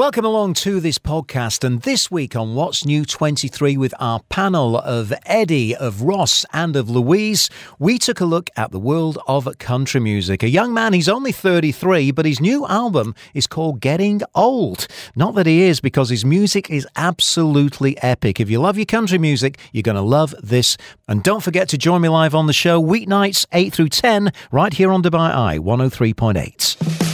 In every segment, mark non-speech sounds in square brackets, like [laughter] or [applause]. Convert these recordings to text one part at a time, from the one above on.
Welcome along to this podcast, and this week on What's New 23 with our panel of Eddie, of Ross, and of Louise, we took a look at the world of country music. A young man, he's only 33, but his new album is called Getting Old. Not that he is, because his music is absolutely epic. If you love your country music, you're going to love this. And don't forget to join me live on the show, weeknights 8 through 10, right here on Dubai Eye 103.8.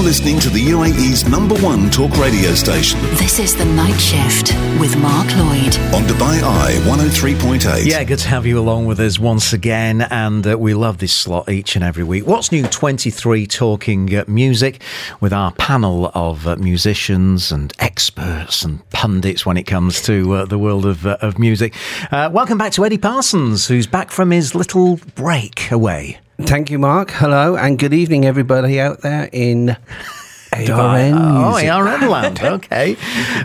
You're listening to the UAE's number one talk radio station This is The Night Shift with Mark Lloyd. on Dubai Eye 103.8. Yeah, good to have you along with us once again, and uh, we love this slot each and every week. What's new 23 talking uh, music with our panel of uh, musicians and experts and pundits when it comes to uh, the world of, uh, of music. Uh, welcome back to Eddie Parsons, who's back from his little break away. Thank you, Mark. Hello, and good evening, everybody out there in ARN. Oh, music. ARN land, okay.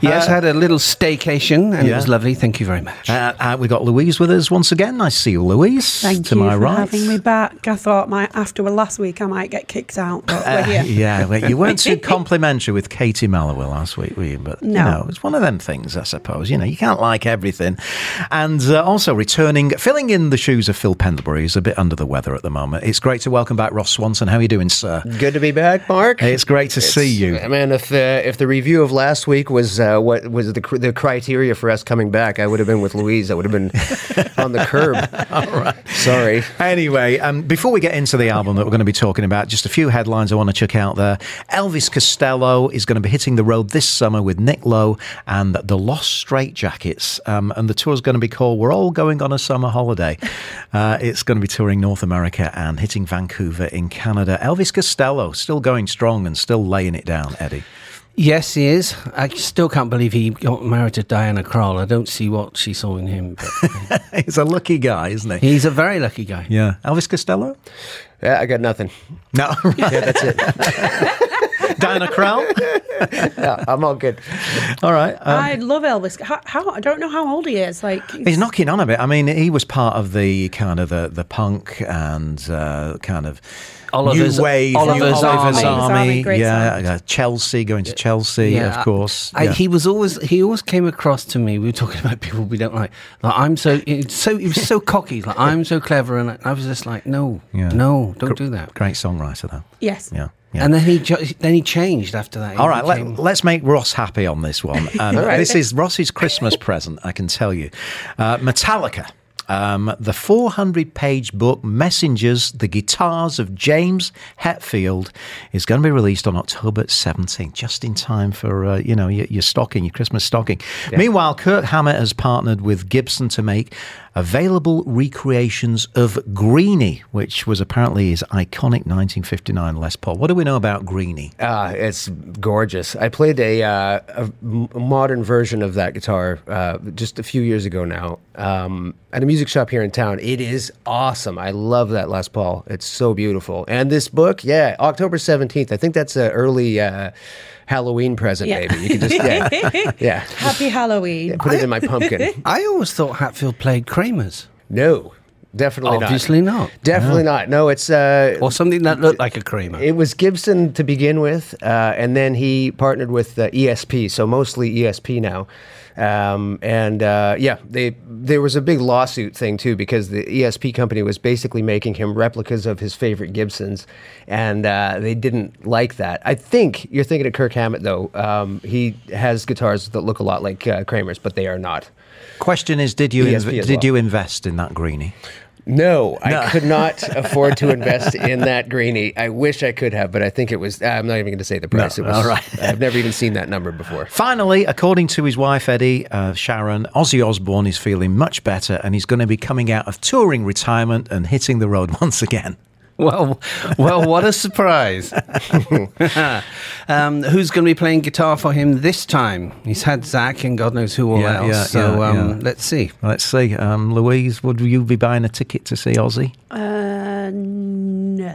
Yes, had a little staycation, and it was lovely. Thank you very much. Uh, uh, we've got Louise with us once again. Nice to see you, Louise. Thank to you my for right. having me back. I thought my after last week I might get kicked out, but we're Uh, here. yeah, well, you weren't too [laughs] complimentary with Katie Mallowell last week, were you? But you No. know, it's one of them things, I suppose. You know, you can't like everything. And uh, also returning, filling in the shoes of Phil Pendlebury, who's a bit under the weather at the moment. It's great to welcome back Ross Swanson. How are you doing, sir? Good to be back, Mark. It's great to see you. I mean, if the if the review of last week was uh, what was the cr- the criteria for us coming back, I would have been with Louise. I would have been [laughs] on the curb. All right. Sorry. Anyway, um, before we get into the album that we're going to be talking about, just a few headlines I want to check out there. Elvis Costello is going to be hitting the road this summer with Nick Lowe and the Los Straitjackets. Um, and the tour is going to be called We're All Going on a Summer Holiday. Uh, it's going to be touring North America and hitting Vancouver in Canada. Elvis Costello still going strong and still laying it down, Eddie. Yes, he is. I still can't believe he got married to Diana Krall. I don't see what she saw in him, but [laughs] He's a lucky guy, isn't he? he's a very lucky guy. Yeah. Elvis Costello? Yeah, I got nothing. No. Yeah, that's it. [laughs] Diana Krall? [laughs] [laughs] Yeah, I'm all good. All right. Um, I love Elvis. How, how I don't know how old he is. Like He's knocking on a bit. I mean, he was part of the kind of the, the punk and uh, kind of Oliver's- new wave, Oliver's new Army. Army, great yeah, song. uh, Chelsea going to Chelsea, of course. I, yeah. he was always he always came across to me. We were talking about people we don't like. Like I'm so it's so he was so cocky. Like I'm so clever, and I, I was just like, no, Yeah. no, don't do that. Great songwriter, though. yes. Yeah. yeah. And then he ju- then he changed after that. All right, let, us make Ross happy on this one. [laughs] Um, This is Ross's Christmas present, I can tell you. Uh, Metallica. Um, the 400 page book, Messengers, The Guitars of James Hetfield, is going to be released on October 17th, just in time for, uh, you know, your, your stocking, your Christmas stocking. Meanwhile, Kirk Hammett has partnered with Gibson to make available recreations of Greeny, which was apparently his iconic 1959 Les Paul. What do we know about Greeny? Uh, it's gorgeous. I played a, uh, a modern version of that guitar uh, just a few years ago now um, at a music shop here in town. It is awesome. I love that Les Paul. It's so beautiful. And this book, yeah, October 17th. I think that's an early uh, Halloween present, Yeah. maybe. You can just, yeah. [laughs] yeah. Happy Halloween. Put it in my pumpkin. [laughs] I always thought Hetfield played Kramers. No, definitely not. Obviously not. not. Definitely not. No, it's uh, Or something that looked like a Kramer. It was Gibson to begin with, uh, and then he partnered with uh, ESP, so mostly ESP now. Um, and uh, yeah, they there was a big lawsuit thing too because the ESP company was basically making him replicas of his favorite Gibsons, and uh, they didn't like that. I think you're thinking of Kirk Hammett though. Um, he has guitars that look a lot like uh, Kramer's, but they are not. Question is, did you inv- did well. you invest in that greeny? No, I could not [laughs] afford to invest in that greeny. I wish I could have, but I think it was. I'm not even going to say the price. No, it was. all right. I've never even seen that number before. Finally, according to his wife Eddie uh, Sharon, Ozzy Osbourne is feeling much better, and he's going to be coming out of touring retirement and hitting the road [laughs] once again. [laughs] Well, well, what a surprise! [laughs] um, who's going to be playing guitar for him this time? He's had Zakk and God knows who all Yeah, else. yeah, so yeah, um, yeah. let's see. Let's see, um, Louise, would you be buying a ticket to see Ozzy? Uh,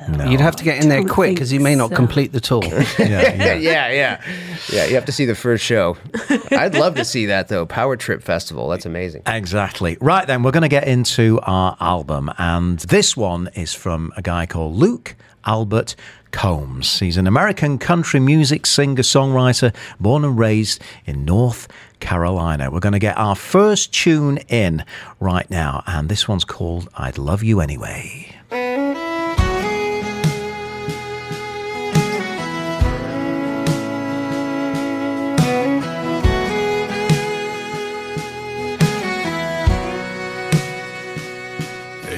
no. You'd have to get in there Don't quick because you may not so. complete the tour. [laughs] [laughs] Yeah, yeah, yeah, yeah. You have to see the first show. [laughs] I'd love to see that though. Power Trip Festival. That's amazing. Exactly. Right then, we're going to get into our album, and this one is from a guy called Luke Albert Combs. He's an American country music singer songwriter born and raised in North Carolina. We're going to get our first tune in right now, and this one's called I'd Love You Anyway.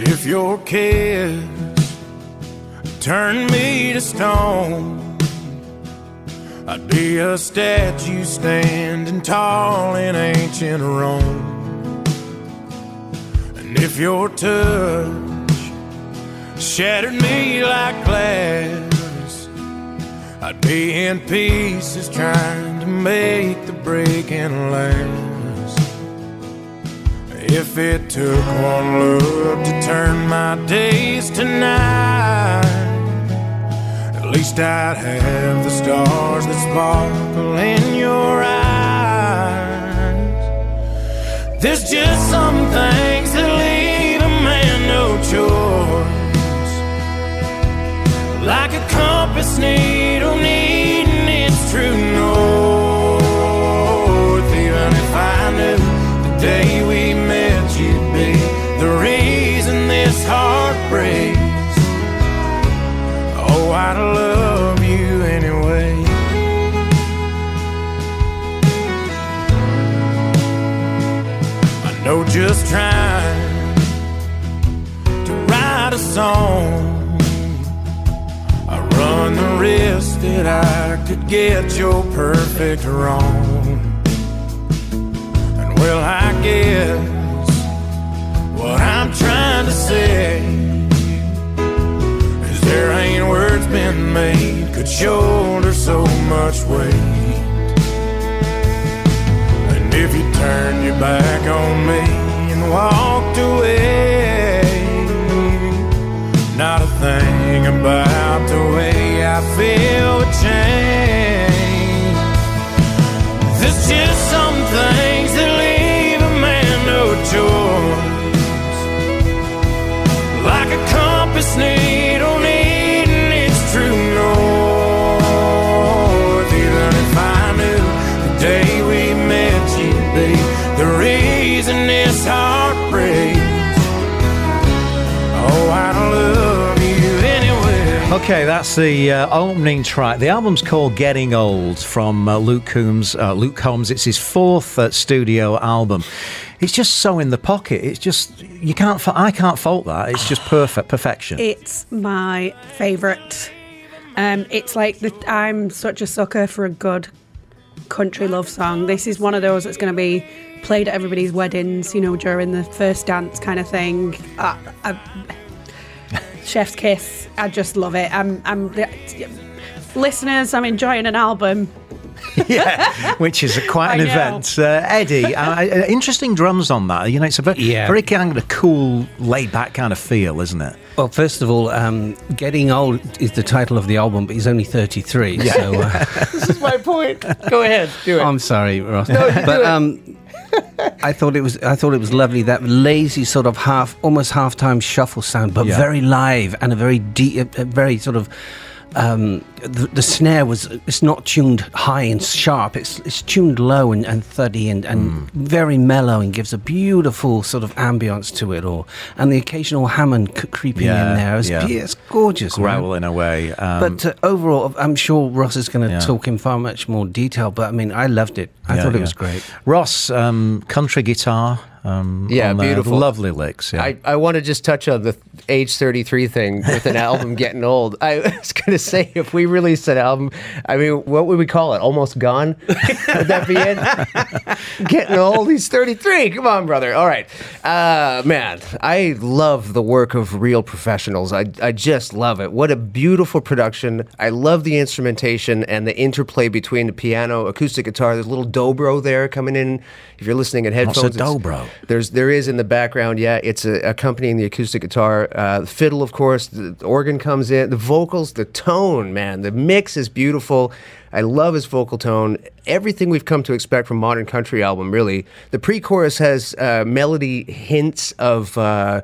If your kiss turned me to stone, I'd be a statue standing tall in ancient Rome. And if your touch shattered me like glass, I'd be in pieces trying to make the breaking last. If it took one look to turn my days to night, at least I'd have the stars that sparkle in your eyes. There's just some things that leave a man no choice, like a compass needle needing its true north. Even if I knew the day we heart breaks. Oh, I'd love you anyway. I know just trying to write a song. I run the risk that I could get your perfect wrong. And well, I guess what Trying to say is there ain't words been made could shoulder so much weight. And if you turned your back on me and walked away, not a thing about the way I feel would change. There's just some things that leave a man no choice. Okay, that's the uh, opening track. The album's called "Getting Old" from uh, Luke Combs. Uh, Luke Combs. It's his fourth uh, studio album. It's just so in the pocket. It's just you can't. I can't fault that. It's just perfect perfection. It's my favourite. Um, it's like the, I'm such a sucker for a good country love song. This is one of those that's going to be played at everybody's weddings, you know, during the first dance kind of thing. Uh, I, chef's kiss. I just love it. I'm, I'm listeners. I'm enjoying an album. [laughs] yeah, which is quite an event. Uh, Eddie, uh, uh, interesting drums on that. You know, it's a very, Yeah. very kind of cool, laid back kind of feel, isn't it? Well, first of all, um, Getting Old is the title of the album, but he's only 33. So uh, [laughs] This is my point. Go ahead, do it. I'm sorry, Ross. but um, [laughs] I thought it was I thought it was lovely that lazy sort of half, almost half-time shuffle sound, but Yeah. very live and a very deep, a very sort of. Um, the, the snare was it's not tuned high and sharp it's it's tuned low and, and thuddy and, and very mellow and gives a beautiful sort of ambience to it all and the occasional Hammond c- creeping Yeah, in there is yeah. it's gorgeous. Growling away. Um, But uh, overall, I'm sure Ross is going to Yeah. talk in far much more detail. But I mean, I loved it. I yeah, thought it was great. Ross, um, country guitar. Um, Yeah, beautiful. Lovely licks. Yeah. I, I want to just touch on the age 33 thing with an album [laughs] getting old. I was going to say, if we released an album, I mean, what would we call it? Almost Gone? [laughs] would that be it? [laughs] getting old? He's 33. Come on, brother. All right. Uh, man, I love the work of real professionals. I, I just love it. What a beautiful production. I love the instrumentation and the interplay between the piano, acoustic guitar. There's a little dobro there coming in. If you're listening at headphones, dobro? There's there is in the background. Yeah, it's a, accompanying the acoustic guitar, uh, the fiddle, of course. The, the organ comes in. The vocals, the tone, man, the mix is beautiful. I love his vocal tone. Everything we've come to expect from modern country album, really. The pre-chorus has uh, melody hints of. Uh,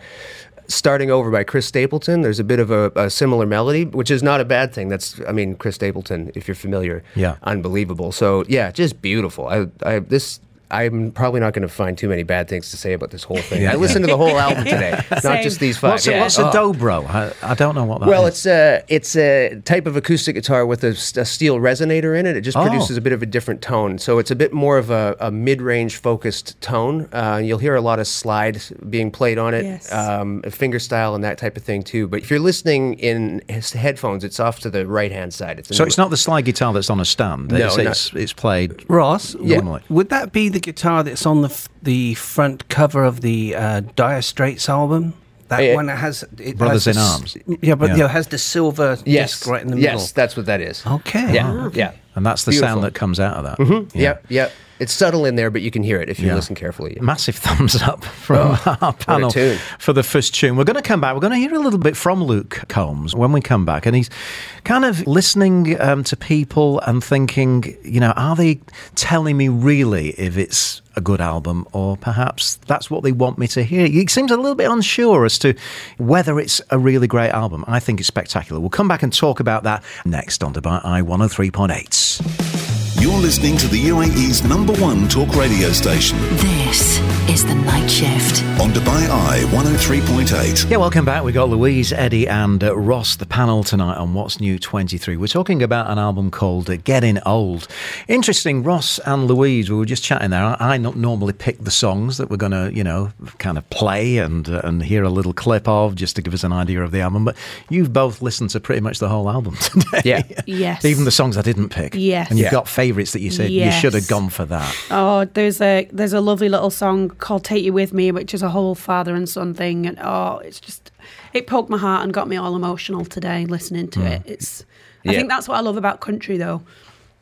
Starting Over by Chris Stapleton. There's a bit of a, a, similar melody, which is not a bad thing. That's, I mean, Chris Stapleton, if you're familiar, Yeah. unbelievable. So yeah, just beautiful. I, I this. I'm probably not going to find too many bad things to say about this whole thing. Yeah, I listened to the whole album [laughs] today, not Same. just these five. What's, a, Yeah. what's a Oh. dobro? I, I don't know what that Well, is. it's a it's a type of acoustic guitar with a steel resonator in it. It just Oh. produces a bit of a different tone, so it's a bit more of a, a mid-range focused tone. Uh, you'll hear a lot of slide being played on it, Yes. um, finger style and that type of thing too. But if you're listening in his headphones, it's off to the right hand side. It's So it's not the slide guitar that's on a stand. No, it's, not- it's, it's played Ross, Yeah. normally. would that be the guitar that's on the f- the front cover of the uh, Dire Straits album? That Yeah. one that has it Brothers has in the s- Arms. Yeah, but Yeah. yeah. it has the silver yes, disc right in the middle. yes, that's what that is. Okay. Yeah, Ah, yeah. And that's the Beautiful. sound that comes out of that. Mm-hmm. Yep, yep. It's subtle in there, but you can hear it if you Yeah. listen carefully. Massive [laughs] thumbs up from our panel for the first tune. We're going to come back. We're going to hear a little bit from Luke Combs when we come back. And he's kind of listening um, to people and thinking, you know, are they telling me really if it's a good album or perhaps that's what they want me to hear? He seems a little bit unsure as to whether it's a really great album. I think it's spectacular. We'll come back and talk about that next on Dubai Eye 103.8. You're listening to the UAE's number one talk radio station. This is The Night Shift. on Dubai Eye 103.8. Yeah, welcome back. We've got Louise, Eddie, and uh, Ross, the panel tonight on What's New 23. We're talking about an album called uh, Getting Old. Interesting, Ross and Louise, we were just chatting there. I, I not normally pick the songs that we're going to, you know, kind of play and, uh, and hear a little clip of just to give us an idea of the album. But you've both listened to pretty much the whole album [laughs] today. Yeah. Yes. Even the songs I didn't pick. Yes. And you've Yeah. got favourites that you said you should have gone for that. Oh, there's a there's a lovely little song called "Take You With Me," which is a whole father and son thing, and oh, it's just it poked my heart and got me all emotional today listening to hmm. it. It's I Yeah. think that's what I love about country, though.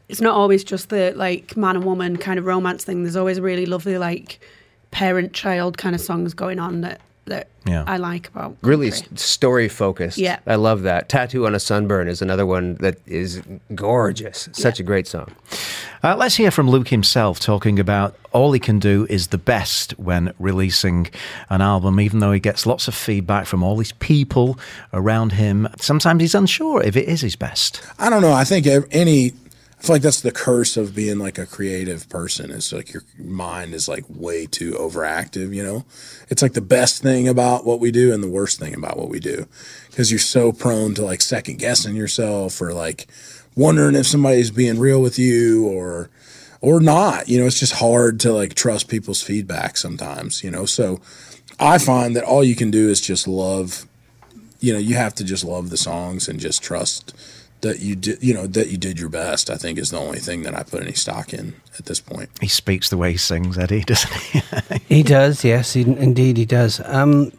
It's not always just the like man and woman kind of romance thing. There's always really lovely like parent child kind of songs going on that that Yeah. I like about really story focused. Yeah. I love that. Tattoo on a Sunburn is another one that is gorgeous. Such a great song. Uh, let's hear from Luke himself talking about all he can do is the best when releasing an album, even though he gets lots of feedback from all these people around him. Sometimes he's unsure if it is his best. I don't know. I think any. I feel like that's the curse of being like a creative person. It's like your mind is like way too overactive. You know, it's like the best thing about what we do and the worst thing about what we do, because you're so prone to like second guessing yourself or like wondering if somebody's being real with you or or not. You know, it's just hard to like trust people's feedback sometimes. You know, so I find that all you can do is just love you know, you have to just love the songs and just trust that you did, you know, that you did your best. I think is the only thing that I put any stock in at this point. He speaks the way he sings, Eddie, [laughs] doesn't he? [laughs] He does, yes, he, indeed he does. Um,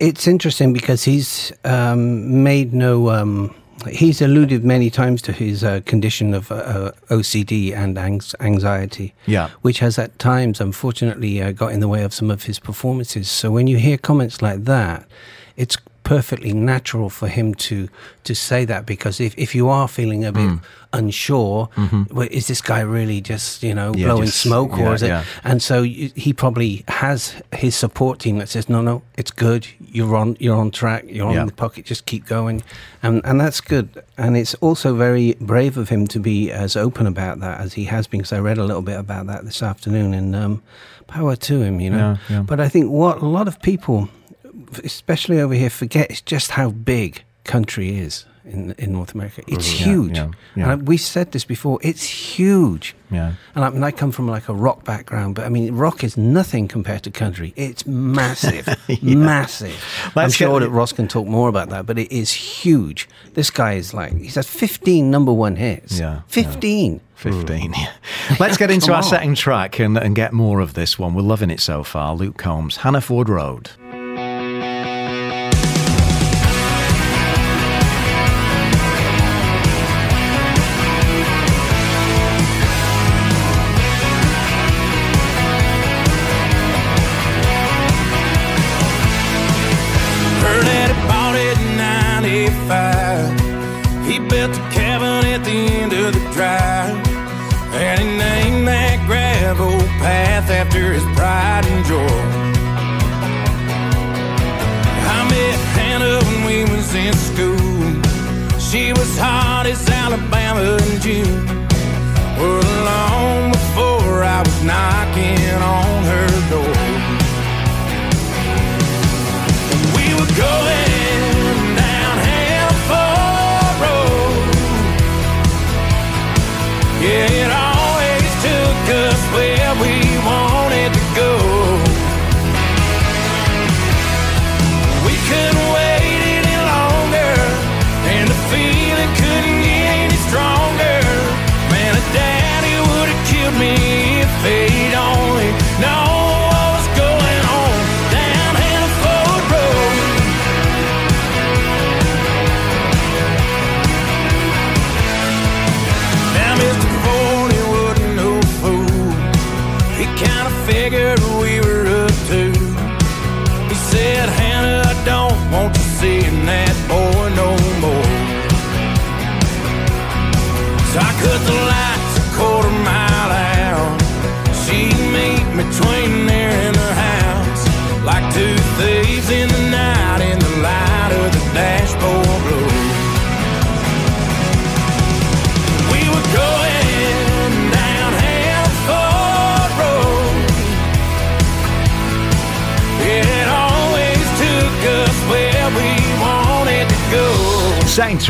it's interesting because he's um, made no. Um, he's alluded many times to his uh, condition of uh, uh, OCD and anx- anxiety, Yeah. which has at times, unfortunately, uh, got in the way of some of his performances. So when you hear comments like that, it's perfectly natural for him to to say that because if, if you are feeling a bit unsure, well, is this guy really just you know Mm. Mm-hmm. Yeah, blowing just- smoke yeah, or is it? And so you, he probably has his support team that says, "No, no, it's good. You're on. You're on track. You're Yeah. on the pocket. Just keep going," and and that's good. And it's also very brave of him to be as open about that as he has been. Because I read a little bit about that this afternoon, and um, power to him, you know. Yeah, yeah. But I think what a lot of people, especially over here, forget just how big country is. In, in North America, it's mm-hmm. Yeah, huge. yeah, yeah. And we said this before. It's huge. Yeah. And I, mean, I come from like a rock background, but I mean, rock is nothing compared to country. It's massive, [laughs] massive. I'm sure that Ross can talk more about that, but it is huge. This guy is like, he's had 15 number one hits. Yeah, 15. 15. [laughs] yeah. Let's get into our on. second track and, and get more of this one. We're loving it so far. Luke Combs, Hannah Ford Road.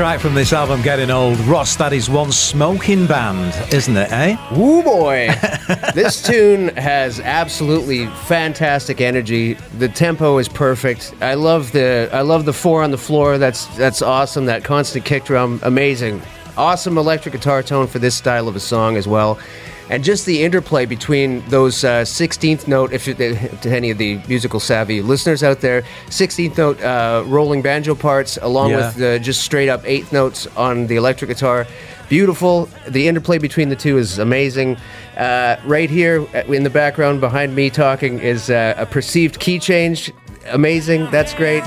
Track from this album, Getting Old. Ross, that is one smoking band, isn't it, eh? Woo boy! [laughs] this tune has absolutely fantastic energy. The tempo is perfect. I love the I love the four on the floor. That's that's awesome. That constant kick drum, amazing. Awesome electric guitar tone for this style of a song as well. And just the interplay between those uh, 16th note, if it, [laughs] to any of the musical savvy listeners out there, 16th note uh, rolling banjo parts, along Yeah. with the just straight up eighth notes on the electric guitar. Beautiful. The interplay between the two is amazing. Uh, right here uh, in the background behind me talking is uh, a perceived key change. Amazing. That's great.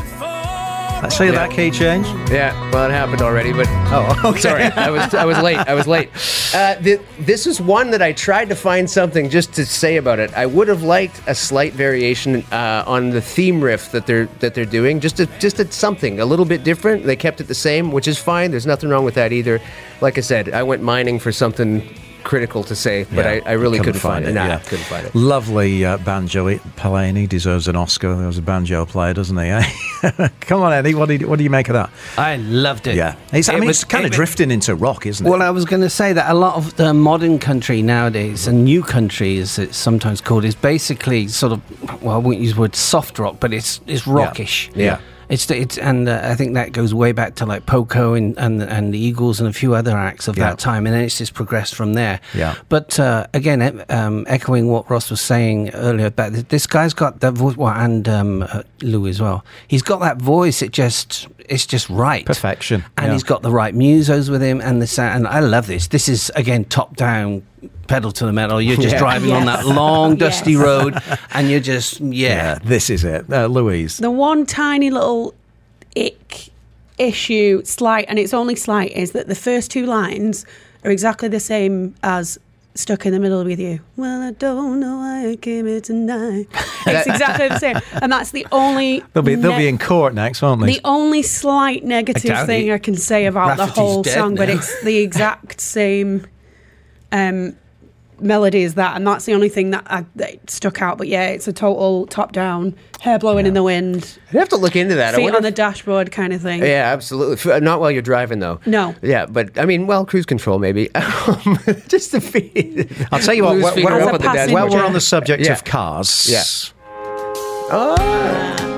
Let's see that key change. Yeah, well, it happened already, but Oh, [laughs] okay. sorry, I was I was late. I was late. [laughs] Uh, th- this is one that I tried to find something just to say about it. I would have liked a slight variation uh, on the theme riff that they're that they're doing, just a, just something a little bit different. They kept it the same, which is fine. There's nothing wrong with that either. Like I said, I went mining for something critical to say, but Yeah, I, I really couldn't, find, it. Nah, yeah. couldn't find it. Lovely uh, banjo. It- Palaney deserves an Oscar. He was a banjo player, doesn't he? [laughs] Eh? Come on, Eddie. What do you, what do you make of that? I loved it. Yeah, it's, I It mean, was- it's kind it of was- drifting into rock, isn't it? Well, I was going to say that a lot of the modern country nowadays, and new country as it's sometimes called, is basically sort of, well, I won't use the word soft rock, but it's it's rockish. Yeah. It's it's and uh, I think that goes way back to like Poco and and, and the Eagles and a few other acts of Yeah. that time, and then it's just progressed from there. Yeah. But uh, again, e- um, echoing what Ross was saying earlier, about th- this guy's got that voice, well, and um, uh, Lou as well. He's got that voice. It just it's just right. Perfection, And yeah. he's got the right musos with him, and the sound. And I love this. This is again top down. Pedal to the metal. You're just Yeah. driving on that long, dusty Yes. road, and you're just yeah. yeah, this is it. Uh, Louise. The one tiny little ick issue, slight, and it's only slight, is that the first two lines are exactly the same as stuck in the middle with you. Well, I don't know why I came here tonight. [laughs] It's exactly the same, and that's the only. They'll be they'll be in court next, won't they? the only slight negative doubt thing it. I can say about the whole dead song, but it's the exact same um, melody is that, and that's the only thing that, I, that stuck out. But yeah, it's a total top down, hair blowing in the wind, I'd have to look into that. Feet wonder on the if- dashboard kind of thing. Yeah, absolutely. Not while you're driving, though. No. Yeah, but I mean, well, cruise control maybe. [laughs] Just to feed. I'll tell you what. Lose While, up the while we're on the subject Yeah. of cars, Yeah. Oh.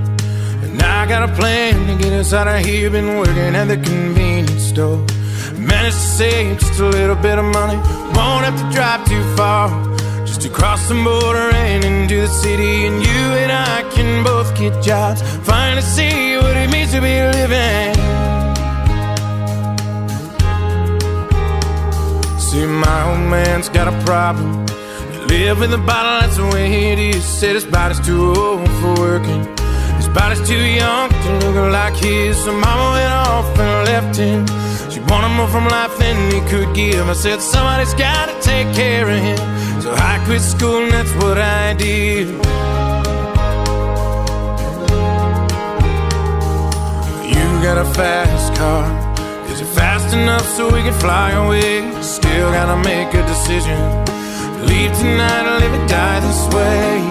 And I got a plan to get us out of here. Been working at the convenience store. Managed to save just a little bit of money. Won't have to drive too far. Just to cross the border and into the city. And you and I can both get jobs. Finally see what it means to be living. See, my old man's got a problem. Live with a bottle, that's the way it is. Said his body's too old for working. Body's too young to look like his. So mama went off and left him. She wanted more from life than he could give. I said, somebody's gotta take care of him. So I quit school and that's what I did. You got a fast car. Is it fast enough so we can fly away? Still gotta make a decision. Leave tonight or live or die this way.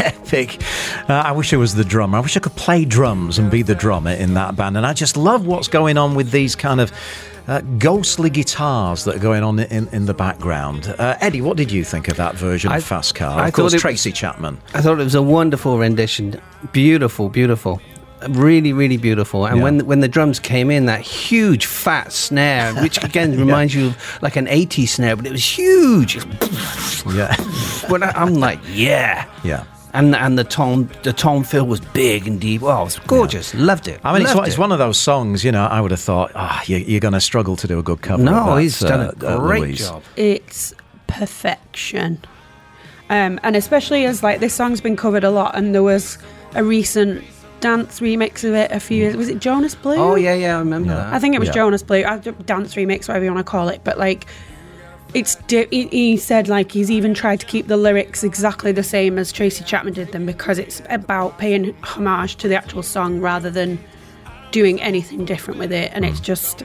epic. Uh, I wish I was the drummer. I wish I could play drums and be the drummer in that band. And I just love what's going on with these kind of uh, ghostly guitars that are going on in, in the background. Uh, Eddie, what did you think of that version I- of Fast Car? I Of course, thought it- Tracy Chapman. I thought it was a wonderful rendition. Beautiful, beautiful. Really, really beautiful. And Yeah. when when the drums came in, that huge fat snare, which again [laughs] reminds you of like an 80s snare, but it was huge. Yeah. But I- I'm like, yeah. yeah. And and the tone the tone fill was big and deep. Oh, it was gorgeous. Loved it. I mean, it's, Loved one- it's one of those songs, you know, I would have thought, ah, you, you're going to struggle to do a good cover. of No, that, he's done uh, a uh, great Louise. job. it's perfection. Um, and especially as like this song's been covered a lot, and there was a recent dance remix of it a few years. Was it Jonas Blue? Oh yeah, yeah, I remember Yeah. that. I think it was Yeah. Jonas Blue. I, dance remix, whatever you want to call it. But like, it's he, said like he's even tried to keep the lyrics exactly the same as Tracy Chapman did them because it's about paying homage to the actual song rather than doing anything different with it. And it's just.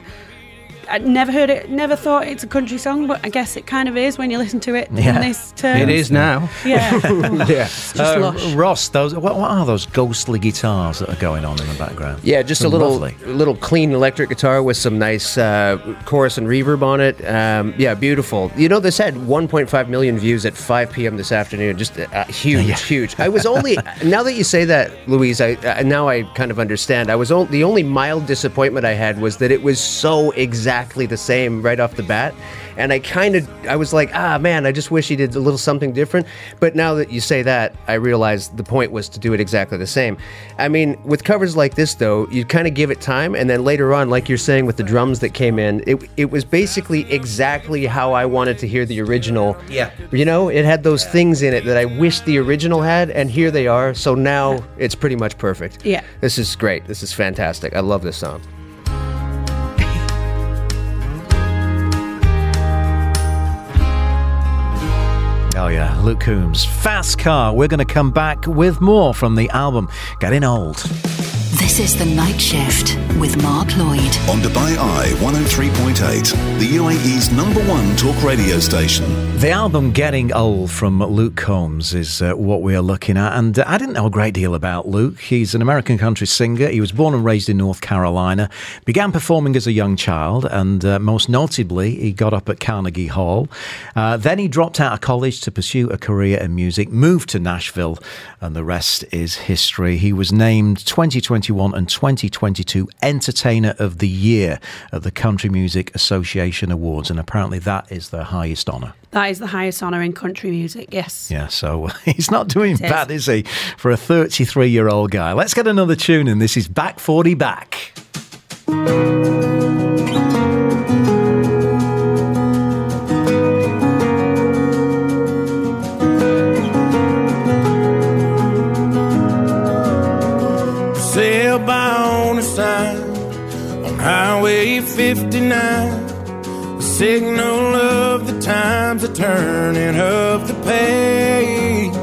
I never heard it, never thought it's a country song, but I guess it kind of is when you listen to it Yeah. in this term. It is now. Yeah. [laughs] [laughs] Yeah. It's just Uh, lush. Ross, those what, what are those ghostly guitars that are going on in the background? Yeah, just a They're little lovely. little clean electric guitar with some nice uh, chorus and reverb on it. Um, yeah, beautiful. You know, this had 1.5 million views at 5 p.m. this afternoon. Just uh, huge, huge. I was only [laughs] now that you say that, Louise. I uh, now I kind of understand. I was o- the only mild disappointment I had was that it was so exactly the same right off the bat, and I kind of I was like, ah, man, I just wish he did a little something different. But now that you say that, I realize the point was to do it exactly the same. I mean, with covers like this, though, you kind of give it time, and then later on, like you're saying with the drums that came in, it, it was basically exactly how I wanted to hear the original. Yeah. You know, it had those things in it that I wish the original had, and here they are. So now it's pretty much perfect. Yeah. This is great. This is fantastic. I love this song. Luke Combs. Fast Car. We're going to come back with more from the album Getting Old. This is The Night Shift with Mark Lloyd. On Dubai Eye 103.8, the UAE's number one talk radio station. The album Getting Old from Luke Combs is uh, what we are looking at. And uh, I didn't know a great deal about Luke. He's an American country singer. He was born and raised in North Carolina, began performing as a young child, and uh, most notably, he got up at Carnegie Hall. Uh, then he dropped out of college to pursue a career in music, moved to Nashville, and the rest is history. He was named 2021 and 2022 Entertainer of the Year at the Country Music Association Awards, and apparently that is the highest honour. That is the highest honour in country music, yes. Yeah, so [laughs] he's not doing bad, is he, for a 33 year old guy? Let's get another tune in. This is Back 40 Back. By on sign on Highway 59. The signal of the times, the turning of the page.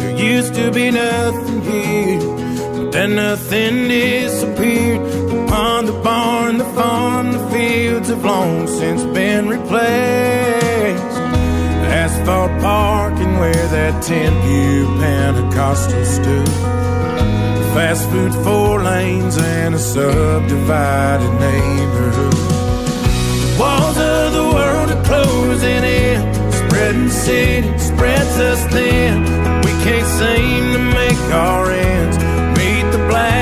There used to be nothing here, but then nothing disappeared. The pond, the barn, the farm, the fields have long since been replaced. Asphalt parking where that 10 view Pentecostal stood. Fast food, four lanes, and a subdivided neighborhood. Walls of the world are closing in, spreading city, spreads us thin. We can't seem to make our ends meet the black.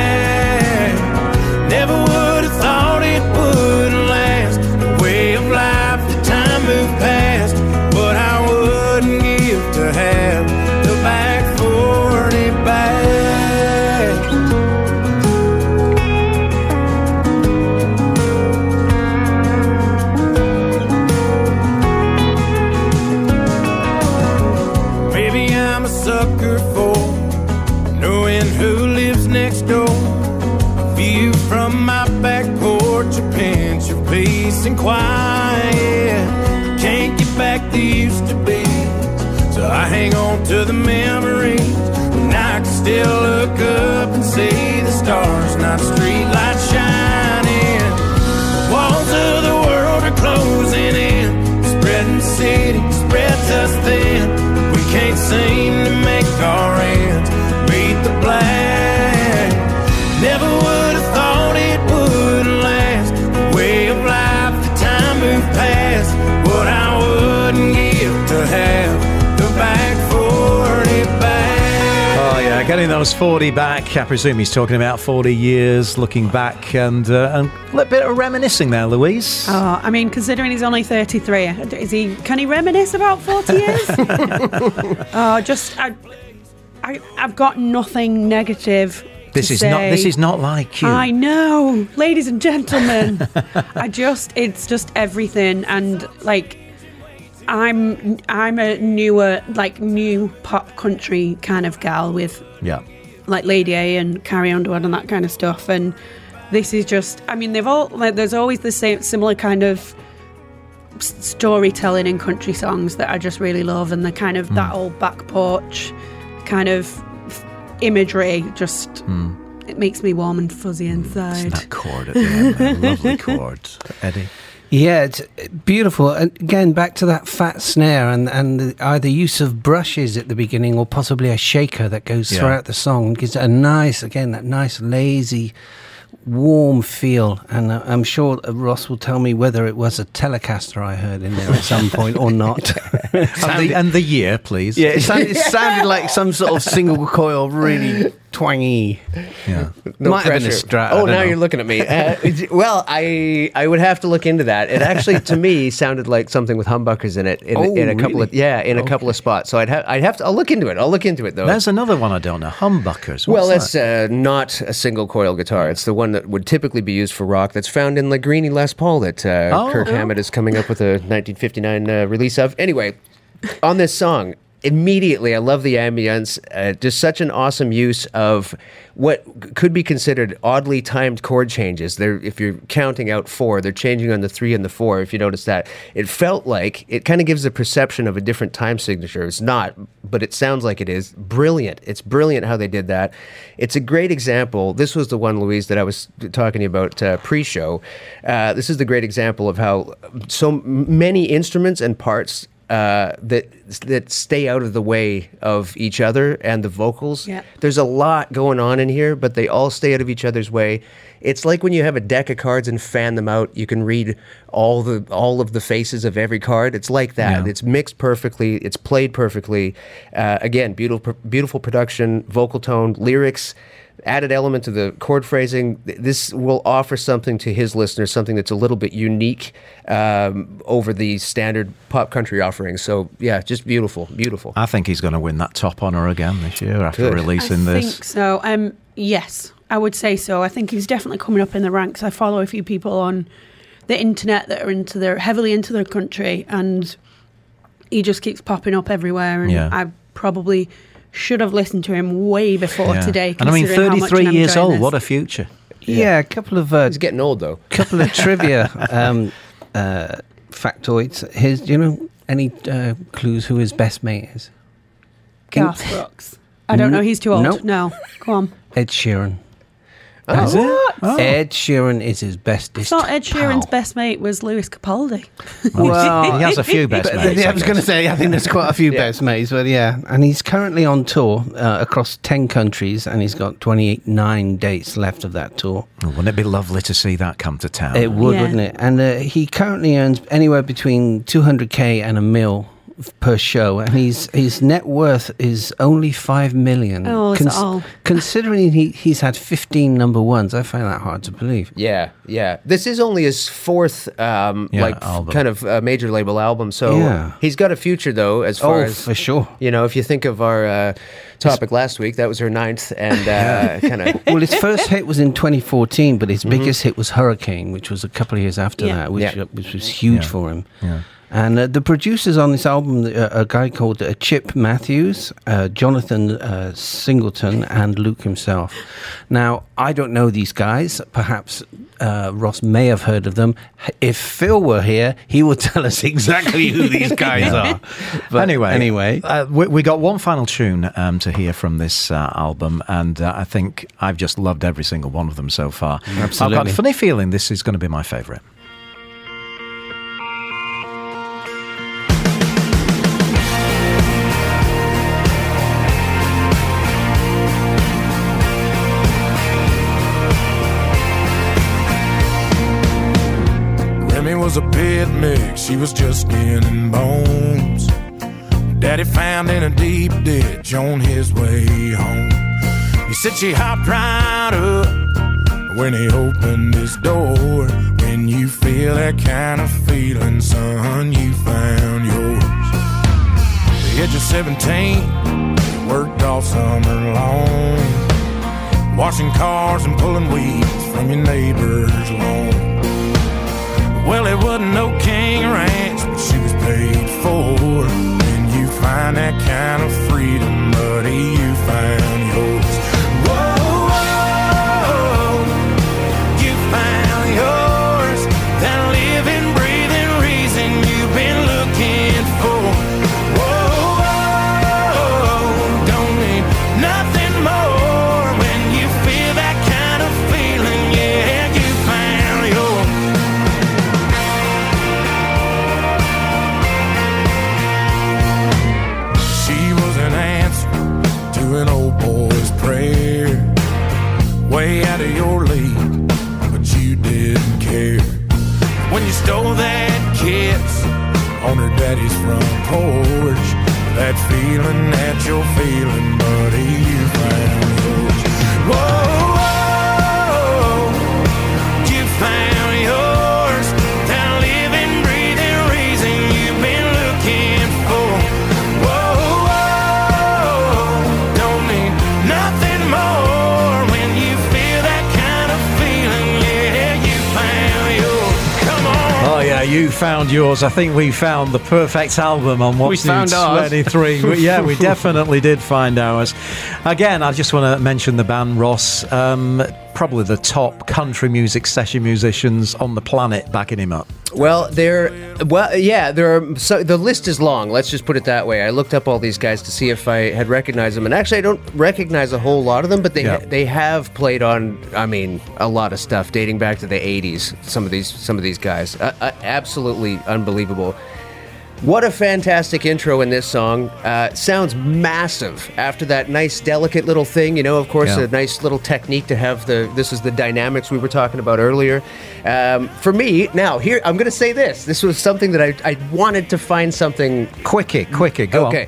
Getting those forty back. I presume he's talking about forty years, looking back, and uh, and a little bit of reminiscing there, Louise. Oh, I mean, considering he's only 33, is he? Can he reminisce about 40 years? [laughs] [laughs] oh, just I, I, I've got nothing negative. this is not. This is not like you. I know, ladies and gentlemen. [laughs] I just, it's just everything, and like, I'm, I'm a newer, like, new pop country kind of gal with Yeah. like Lady A and Carrie Underwood and that kind of stuff. And this is just, I mean, they've all, like, there's always the same, similar kind of storytelling in country songs that I just really love. And the kind of that hmm. old back porch kind of imagery just, hmm. it makes me warm and fuzzy hmm. inside. That chord at the end, [laughs] lovely chord, Eddie. Yeah, it's beautiful. And again, back to that fat snare and, and the, either use of brushes at the beginning or possibly a shaker that goes Yeah. throughout the song gives it a nice, again, that nice, lazy, warm feel. And uh, I'm sure uh, Ross will tell me whether it was a Telecaster I heard in there at some point or not. [laughs] And the, and the year, please. yeah, it sounded, it sounded like some sort of single coil, really twangy. Yeah. [laughs] No Might have been a pressure. Strat, Oh, now know. you're looking at me. Uh, well, I I would have to look into that. It actually, to me, sounded like something with humbuckers in it in, Oh, in a couple of yeah in a couple of spots. So I'd have I'd have to I'll look into it. I'll look into it though. There's another one I don't know. Humbuckers. What's well, that? it's uh, not a single coil guitar. It's the one that would typically be used for rock. That's found in the Greeny Les Paul that uh, Oh. Kirk Hammett is coming up with a 1959 uh, release of. Anyway, on this song, immediately I love the ambience. Uh, just such an awesome use of what could be considered oddly timed chord changes. They're, if you're counting out four, they're changing on the three and the four. If you notice that, it felt like it kind of gives a perception of a different time signature. It's not, but it sounds like it is. Brilliant. It's brilliant how they did that. It's a great example. This was the one, Louise, that I was talking about uh, pre-show. Uh, this is the great example of how so many instruments and parts uh, that that stay out of the way of each other and the vocals. Yeah. There's a lot going on in here, but they all stay out of each other's way. It's like when you have a deck of cards and fan them out, you can read all the all of the faces of every card. It's like that. Yeah. It's mixed perfectly. It's played perfectly. Uh, again, beautiful beautiful production, vocal tone, lyrics added element to the chord phrasing. This will offer something to his listeners, something that's a little bit unique um, over the standard pop country offerings. So yeah, just beautiful, beautiful. I think he's going to win that top honor again this year after Good. releasing I this. think so. Um, yes, I would say so. I think he's definitely coming up in the ranks. I follow a few people on the internet that are into their heavily into their country, and he just keeps popping up everywhere. And Yeah. I probably should have listened to him way before Yeah. today. And I mean, considering how much 33 years old. this. What a future. Yeah, a couple of uh, He's getting old though. A [laughs] couple of trivia um, uh, factoids. His, do you know any uh, clues who his best mate is? Garth Brooks. I don't know. He's too old. Nope. No, go on. Ed Sheeran. Is it? Oh. Ed Sheeran is his best. I thought Ed Sheeran's pal. best mate was Lewis Capaldi. Well, he has a few best [laughs] But, mates. yeah, I was going to say, I think there's quite a few best mates, but yeah. And he's currently on tour uh, across 10 countries, and he's got 29 dates left of that tour. Oh, wouldn't it be lovely to see that come to town? It would, Yeah. wouldn't it? And uh, he currently earns anywhere between 200k and a mil f- per show, and his his net worth is only five million. Oh, is it all? Considering he, he's had 15 number ones, I find that hard to believe. Yeah, yeah. This is only his fourth, um, Yeah, like album. kind of uh, major label album. So Yeah. he's got a future, though. As far Oh, as for sure. you know, if you think of our uh, topic last week, that was her ninth, and uh, [laughs] kind of [laughs] Well, his first hit was in 2014, but his biggest hit was Hurricane, which was a couple of years after Yeah. that, which, Yeah. uh, which was huge Yeah. for him. Yeah. And uh, the producers on this album, uh, a guy called uh, Chip Matthews, uh, Jonathan uh, Singleton, and Luke himself. Now, I don't know these guys. Perhaps uh, Ross may have heard of them. If Phil were here, he would [laughs] tell us exactly who these [laughs] guys are. [laughs] But anyway, anyway, uh, we, we got one final tune um, to hear from this uh, album, and uh, I think I've just loved every single one of them so far. Absolutely. I've got a funny feeling this is going to be my favourite. Was a pit mix, she was just skin and bones. Daddy found in a deep ditch on his way home. He said she hopped right up when he opened his door. When you feel that kind of feeling, son, you found yours. The age of 17, worked all summer long, washing cars and pulling weeds from your neighbor's lawn. Well, it wasn't no king ranch, but she was paid for. When you find that kind of freedom, buddy, you found yours. Found yours. I think we found the perfect album on What's New 23. [laughs] Yeah, we definitely did find ours. Again, I just want to mention the band Ross. Um, probably the top country music session musicians on the planet backing him up. Well, there, well, yeah, there are. So the list is long. Let's just put it that way. I looked up all these guys to see if I had recognized them, and actually, I don't recognize a whole lot of them. But they Yeah. they have played on. I mean, a lot of stuff dating back to the '80s. Some of these some of these guys, uh, uh, absolutely unbelievable. What a fantastic intro in this song. Uh, sounds massive after that nice, delicate little thing. You know, of course, Yeah. a nice little technique to have the. This is the dynamics we were talking about earlier. Um, for me, now here I'm going to say this. This was something that I, I wanted to find something Quickie, quickie, go on. okay.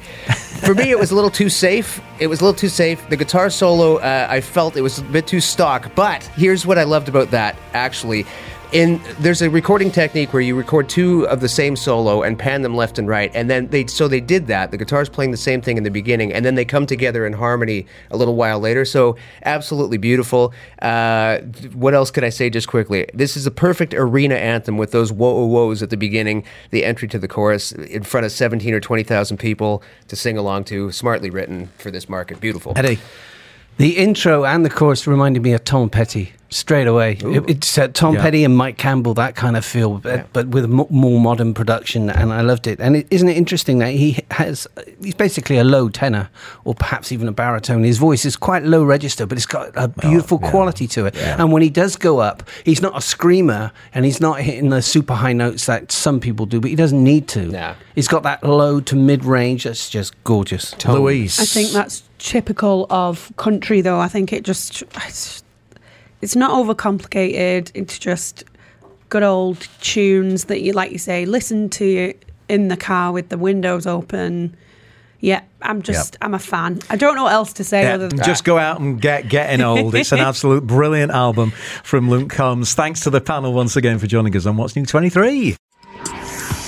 For me, it was a little too safe. It was a little too safe. The guitar solo, uh, I felt it was a bit too stock. But here's what I loved about that, actually. In there's a recording technique where you record two of the same solo and pan them left and right, and then they so they did that. The guitar's playing the same thing in the beginning, and then they come together in harmony a little while later. So absolutely beautiful. Uh, what else could I say just quickly? This is a perfect arena anthem with those whoa whoas at the beginning, the entry to the chorus in front of seventeen or twenty thousand people to sing along to. Smartly written for this market. Beautiful. Eddie. The intro and the chorus reminded me of Tom Petty straight away. It, it's uh, Tom Yeah. Petty and Mike Campbell, that kind of feel, but, but with mo- more modern production, and I loved it. And it, isn't it interesting that he has, he's basically a low tenor, or perhaps even a baritone. His voice is quite low register, but it's got a beautiful quality to it. And when he does go up, he's not a screamer, and he's not hitting the super high notes that some people do, but he doesn't need to. Nah. He's got that low to mid range that's just gorgeous. Louise. I think that's typical of country, though. I think it just it's, it's not overcomplicated. It's just good old tunes that you, like you say, listen to in the car with the windows open. Yeah, I'm just I'm a fan. I don't know what else to say Yeah, other than just go out and get getting old. It's an [laughs] absolute brilliant album from Luke Combs. Thanks to the panel once again for joining us on What's New 23.